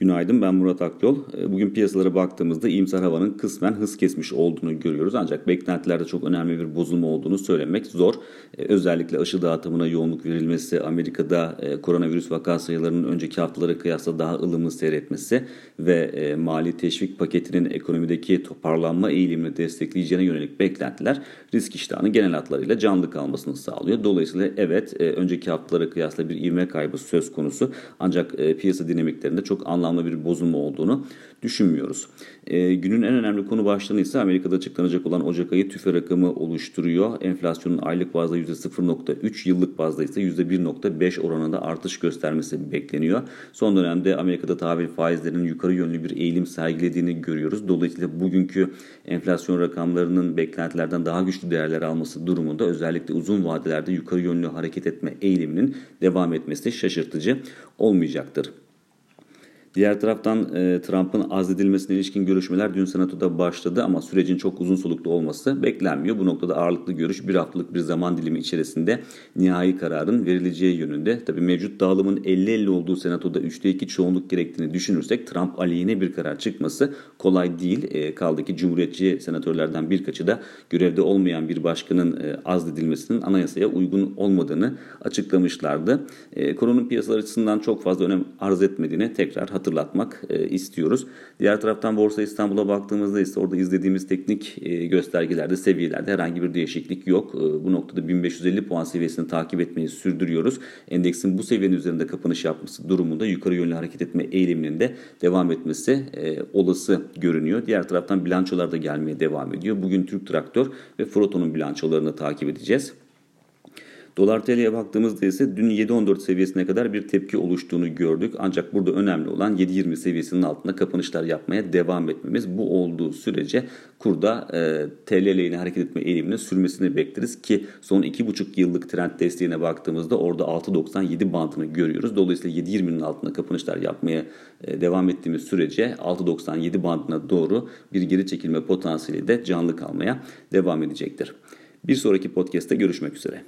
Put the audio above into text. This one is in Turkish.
Günaydın ben Murat Akyol. Ee, bugün piyasalara baktığımızda iyimser havanın kısmen hız kesmiş olduğunu görüyoruz. Ancak beklentilerde çok önemli bir bozulma olduğunu söylemek zor. Ee, özellikle aşı dağıtımına yoğunluk verilmesi, Amerika'da e, koronavirüs vaka sayılarının önceki haftalara kıyasla daha ılımlı seyretmesi ve e, mali teşvik paketinin ekonomideki toparlanma eğilimini destekleyeceğine yönelik beklentiler risk iştahının genel hatlarıyla canlı kalmasını sağlıyor. Dolayısıyla evet e, önceki haftalara kıyasla bir ivme kaybı söz konusu. Ancak piyasa dinamiklerinde çok anlamlı anlamda bir bozulma olduğunu düşünmüyoruz. E, günün en önemli konu başlığını ise Amerika'da açıklanacak olan Ocak ayı tüfe rakamı oluşturuyor. Enflasyonun aylık bazda %0.3, yıllık bazda ise %1.5 oranında artış göstermesi bekleniyor. Son dönemde Amerika'da tahvil faizlerinin yukarı yönlü bir eğilim sergilediğini görüyoruz. Dolayısıyla bugünkü enflasyon rakamlarının beklentilerden daha güçlü değerler alması durumunda özellikle uzun vadelerde yukarı yönlü hareket etme eğiliminin devam etmesi şaşırtıcı olmayacaktır. Diğer taraftan e, Trump'ın azledilmesine ilişkin görüşmeler dün senatoda başladı ama sürecin çok uzun soluklu olması beklenmiyor. Bu noktada ağırlıklı görüş bir haftalık bir zaman dilimi içerisinde nihai kararın verileceği yönünde. Tabii mevcut dağılımın 50-50 olduğu senatoda 3'te 2 çoğunluk gerektiğini düşünürsek Trump aleyhine bir karar çıkması kolay değil. E, kaldı ki Cumhuriyetçi senatörlerden birkaçı da görevde olmayan bir başkanın e, azledilmesinin anayasaya uygun olmadığını açıklamışlardı. E, konunun piyasalar açısından çok fazla önem arz etmediğini tekrar hatırlatmak e, istiyoruz. Diğer taraftan Borsa İstanbul'a baktığımızda ise orada izlediğimiz teknik e, göstergelerde, seviyelerde herhangi bir değişiklik yok. E, bu noktada 1550 puan seviyesini takip etmeyi sürdürüyoruz. Endeksin bu seviyenin üzerinde kapanış yapması durumunda yukarı yönlü hareket etme eğiliminin de devam etmesi e, olası görünüyor. Diğer taraftan bilançolar da gelmeye devam ediyor. Bugün Türk Traktör ve Froto'nun bilançolarını takip edeceğiz. Dolar TL'ye baktığımızda ise dün 7.14 seviyesine kadar bir tepki oluştuğunu gördük. Ancak burada önemli olan 7.20 seviyesinin altında kapanışlar yapmaya devam etmemiz. Bu olduğu sürece kurda e, TL lehine hareket etme eğiliminin sürmesini bekleriz ki son 2,5 yıllık trend desteğine baktığımızda orada 6.97 bantını görüyoruz. Dolayısıyla 7.20'nin altında kapanışlar yapmaya e, devam ettiğimiz sürece 6.97 bandına doğru bir geri çekilme potansiyeli de canlı kalmaya devam edecektir. Bir sonraki podcast'te görüşmek üzere.